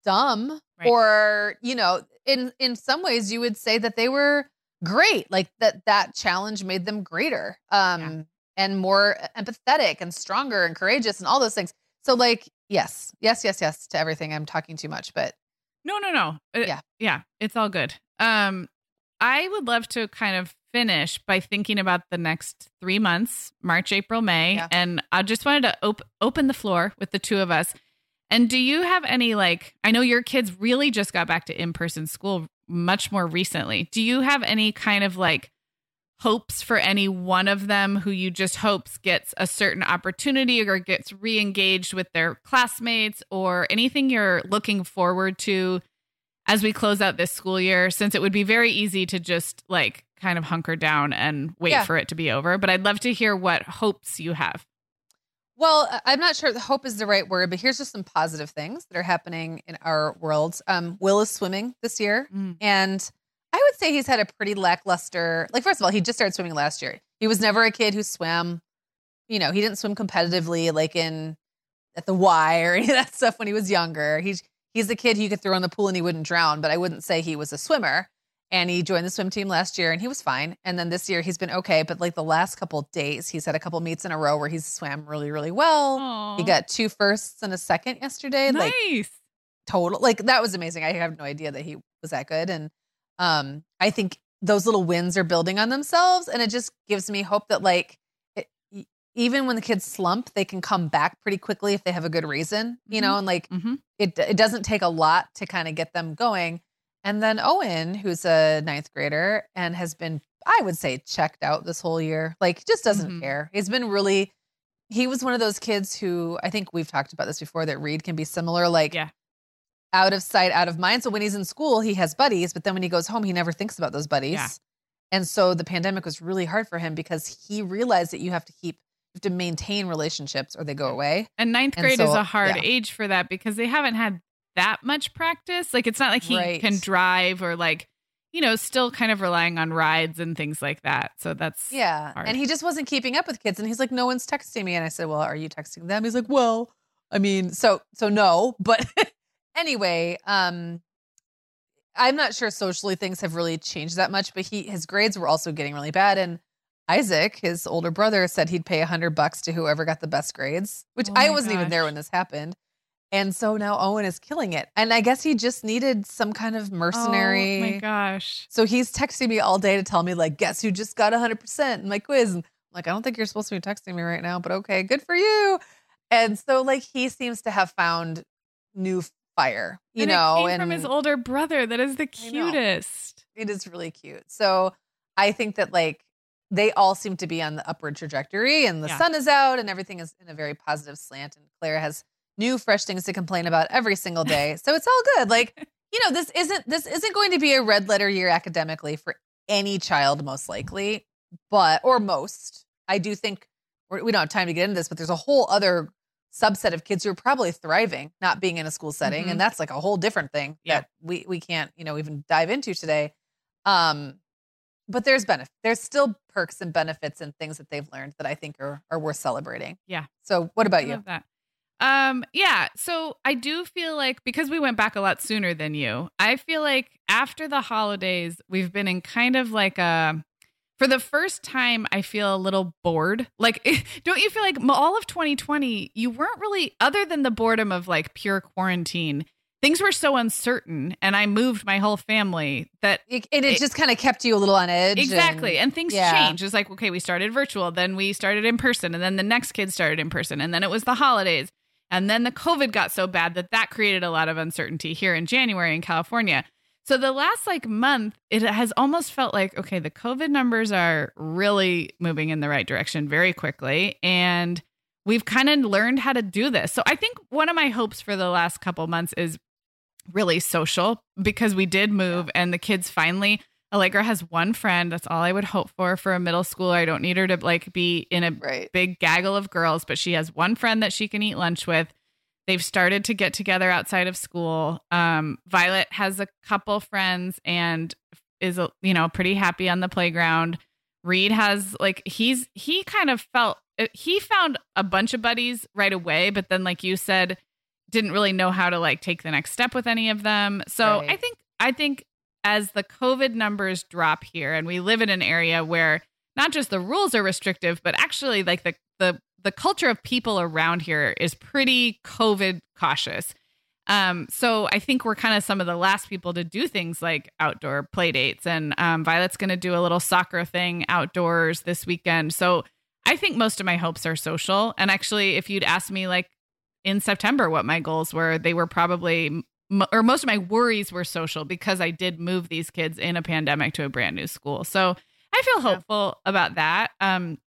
dumb Right. or, you know, in in some ways you would say that they were great. Like that that challenge made them greater. Um Yeah. and more empathetic and stronger and courageous and all those things. So like yes, yes, yes, yes to everything. I'm talking too much, but No, no, no. Uh, Yeah. Yeah, it's all good. Um I would love to kind of finish by thinking about the next 3 months, March, April, May, Yeah. and I just wanted to op- open the floor with the two of us. And do you have any like I know your kids really just got back to in-person school much more recently. Do you have any kind of like hopes for any one of them who you just hopes gets a certain opportunity or gets re-engaged with their classmates or anything you're looking forward to as we close out this school year since it would be very easy to just like kind of hunker down and wait Yeah. for it to be over but i'd love to hear what hopes you have Well, I'm not sure the hope is the right word, but here's just some positive things that are happening in our world. Um, Will is swimming this year, Mm. and I would say he's had a pretty lackluster. Like, first of all, he just started swimming last year. He was never a kid who swam. You know, he didn't swim competitively, like in at the Y or any of that stuff when he was younger. He's he's the kid you could throw in the pool and he wouldn't drown, but I wouldn't say he was a swimmer. And he joined the swim team last year and he was fine. And then this year he's been okay, but like the last couple of days, he's had a couple meets in a row where he's swam really, really well. Aw. He got two firsts and a second yesterday. Like nice total like that was amazing. I have no idea that he was that good. And um I think those little wins are building on themselves and it just gives me hope that like it, even when the kids slump, they can come back pretty quickly if they have a good reason, you know, and like hmm it it doesn't take a lot to kind of get them going. And then Owen, who's a ninth grader and has been, I would say, checked out this whole year, like just doesn't Mhm. care. He's been really, he was one of those kids who I think we've talked about this before that Reed can be similar, like Yeah. Out of sight, out of mind. So when he's in school, he has buddies, but then when he goes home, he never thinks about those buddies. Yeah. And so the pandemic was really hard for him because he realized that you have to keep, you have to maintain relationships or they go away. and ninth And grade is a hard yeah. age for that because they haven't had that much practice like it's not like he Right. can drive or like you know still kind of relying on rides and things like that so that's Yeah. hard. And he just wasn't keeping up with kids. And he's like, no one's texting me. And I said, well, are you texting them? He's like, well, I mean, so, so no. But anyway, um, I'm not sure socially things have really changed that much, but he, his grades were also getting really bad. And Isaac, his older brother, said he'd pay a hundred bucks to whoever got the best grades, which Oh I wasn't even there when this happened. And so now Owen is killing it. And I guess he just needed some kind of mercenary. oh my gosh So he's texting me all day to tell me, like, guess who just got 100% in my quiz? And I'm like, I don't think you're supposed to be texting me right now, but okay, good for you. And so, like, he seems to have found new fire, you And it know, came and from his older brother that is the cutest it is really cute. So I think that, like, they all seem to be on the upward trajectory, and the Yeah. sun is out, and everything is in a very positive slant. And Clara has new, fresh things to complain about every single day. So it's all good. Like, you know, this isn't this isn't going to be a red letter year academically for any child, most likely, but or most. I do think we don't have time to get into this, but there's a whole other subset of kids who are probably thriving not being in a school setting, Mhm. and that's like a whole different thing Yeah. that we we can't you know even dive into today. Um, but there's benefit. There's still perks and benefits and things that they've learned that I think are are worth celebrating. Yeah. So what about you? that. Um, yeah. So I do feel like because we went back a lot sooner than you, I feel like after the holidays, we've been in kind of like a for the first time, I feel a little bored. Like, don't you feel like all of 2020, you weren't really, other than the boredom of like pure quarantine, things were so uncertain. And I moved my whole family that It- it, It- just kind of kept you a little on edge. Exactly. and- And, things yeah. change. It's like, okay, we started virtual, then we started in person, and then the next kid started in person, and then it was the holidays. And then the COVID got so bad that that created a lot of uncertainty here in January in California. So the last like month, it has almost felt like, okay, the COVID numbers are really moving in the right direction very quickly. And we've kind of learned how to do this. So I think one of my hopes for the last couple months is really social because we did move and the kids finally Allegra has one friend. That's all I would hope for for a middle schooler. I don't need her to like be in a right. big gaggle of girls, but she has one friend that she can eat lunch with. They've started to get together outside of school. Um, Violet has a couple friends and is you know pretty happy on the playground. Reed has like he's he kind of felt uh, he found a bunch of buddies right away, but then like you said, didn't really know how to like take the next step with any of them. So Right. I think I think as the COVID numbers drop here, and we live in an area where not just the rules are restrictive, but actually like the the the culture of people around here is pretty COVID cautious. Um, so I think we're kind of some of the last people to do things like outdoor play dates. And um, Violet's going to do a little soccer thing outdoors this weekend. So I think most of my hopes are social. And actually, if you'd asked me like in September what my goals were, they were probably, or most of my worries were social because I did move these kids in a pandemic to a brand new school. So I feel Yeah. hopeful about that. Um,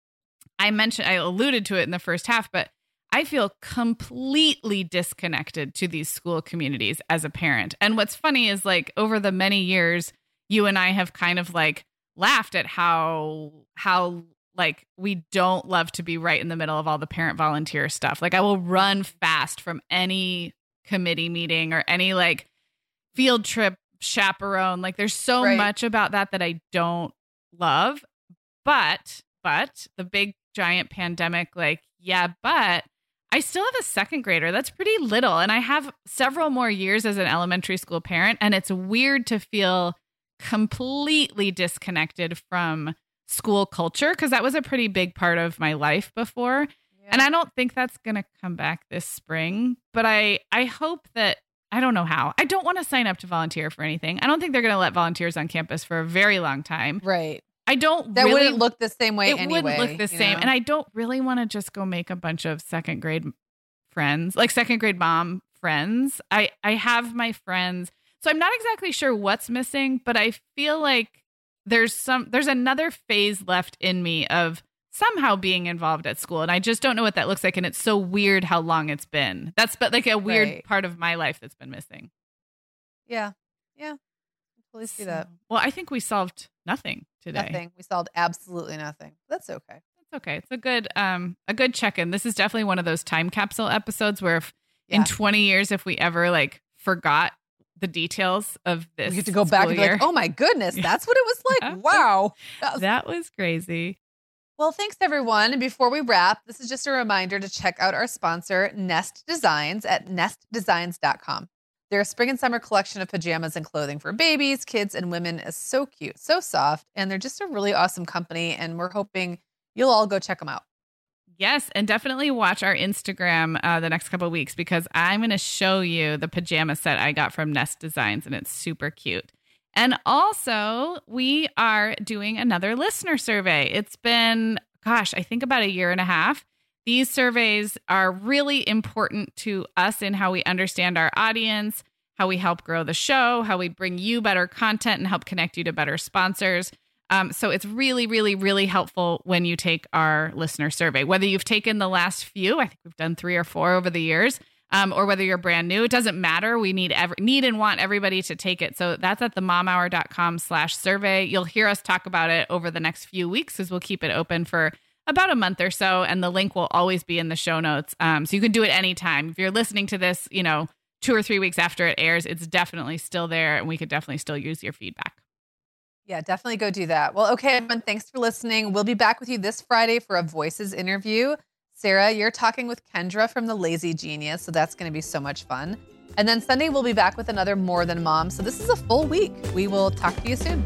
I mentioned, I alluded to it in the first half, but I feel completely disconnected to these school communities as a parent. And what's funny is like over the many years, you and I have kind of like laughed at how, how, like we don't love to be right in the middle of all the parent volunteer stuff. Like I will run fast from any committee meeting or any like field trip chaperone. Like there's so Right. much about that that I don't love. But but the big giant pandemic like yeah, but I still have a second grader. That's pretty little and I have several more years as an elementary school parent and it's weird to feel completely disconnected from school culture because that was a pretty big part of my life before. And I don't think that's going to come back this spring, but I I hope that I don't know how. I don't want to sign up to volunteer for anything. I don't think they're going to let volunteers on campus for a very long time. right. I don't That really wouldn't look the same way it anyway. wouldn't look the same. know? And I don't really want to just go make a bunch of second grade friends, like second grade mom friends. I I have my friends. So I'm not exactly sure what's missing, but I feel like there's some there's another phase left in me of somehow being involved at school and I just don't know what that looks like and it's so weird how long it's been. That's but like a weird Right. part of my life that's been missing. yeah. Yeah. I totally see that. So- well, I think we solved nothing today. Nothing. We solved absolutely nothing. That's okay. It's okay. It's a good um a good check-in. This is definitely one of those time capsule episodes where if Yeah. in 20 years if we ever like forgot the details of this we get to go back and be year, like, oh my goodness, that's what it was like. Wow. That was- that was crazy. Well, thanks everyone. And before we wrap, this is just a reminder to check out our sponsor, Nest Designs at nestdesigns.com. Their spring and summer collection of pajamas and clothing for babies, kids, and women is so cute, so soft, and they're just a really awesome company. And we're hoping you'll all go check them out. Yes, and definitely watch our Instagram uh, the next couple weeks because I'm going to show you the pajama set I got from Nest Designs, and it's super cute. And also, we are doing another listener survey. It's been, gosh, I think about a year and a half. These surveys are really important to us in how we understand our audience, how we help grow the show, how we bring you better content and help connect you to better sponsors. Um, so it's really, really, really helpful when you take our listener survey. Whether you've taken the last few, I think we've done three or four over the years, um, or whether you're brand new, it doesn't matter. We need every, need and want everybody to take it. So that's at themomhour.com slash survey. You'll hear us talk about it over the next few weeks because we'll keep it open for about a month or so, and the link will always be in the show notes. Um, so you can do it anytime. If you're listening to this, you know, two or three weeks after it airs, it's definitely still there, and we could definitely still use your feedback. Yeah, definitely go do that. Well, okay, everyone, thanks for listening. We'll be back with you this Friday for a Voices interview. Sarah, you're talking with Kendra from The Lazy Genius, so that's going to be so much fun. And then Sunday, we'll be back with another More Than Mom. So this is a full week. We will talk to you soon.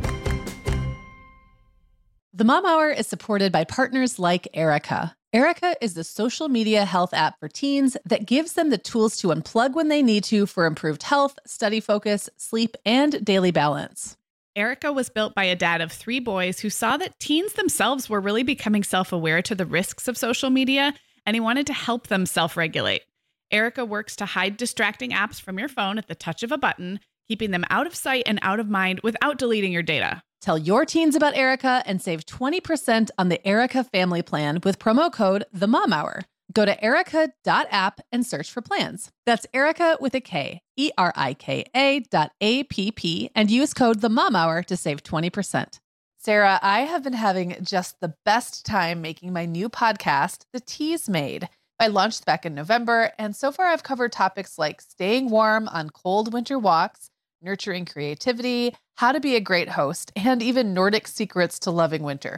The Mom Hour is supported by partners like Erika. Erika is the social media health app for teens that gives them the tools to unplug when they need to for improved health, study focus, sleep, and daily balance. Erika was built by a dad of three boys who saw that teens themselves were really becoming self aware to the risks of social media, and he wanted to help them self regulate. Erika works to hide distracting apps from your phone at the touch of a button, keeping them out of sight and out of mind without deleting your data. Tell your teens about Erika and save 20% on the Erika family plan with promo code The Mom Hour. Go to erika.app and search for plans. That's Erika with a K, E R I K A dot A P P, and use code The Mom Hour to save 20%. Sarah, I have been having just the best time making my new podcast, The Teas Made. I launched back in November, and so far I've covered topics like staying warm on cold winter walks, nurturing creativity, how to be a great host, and even Nordic secrets to loving winter.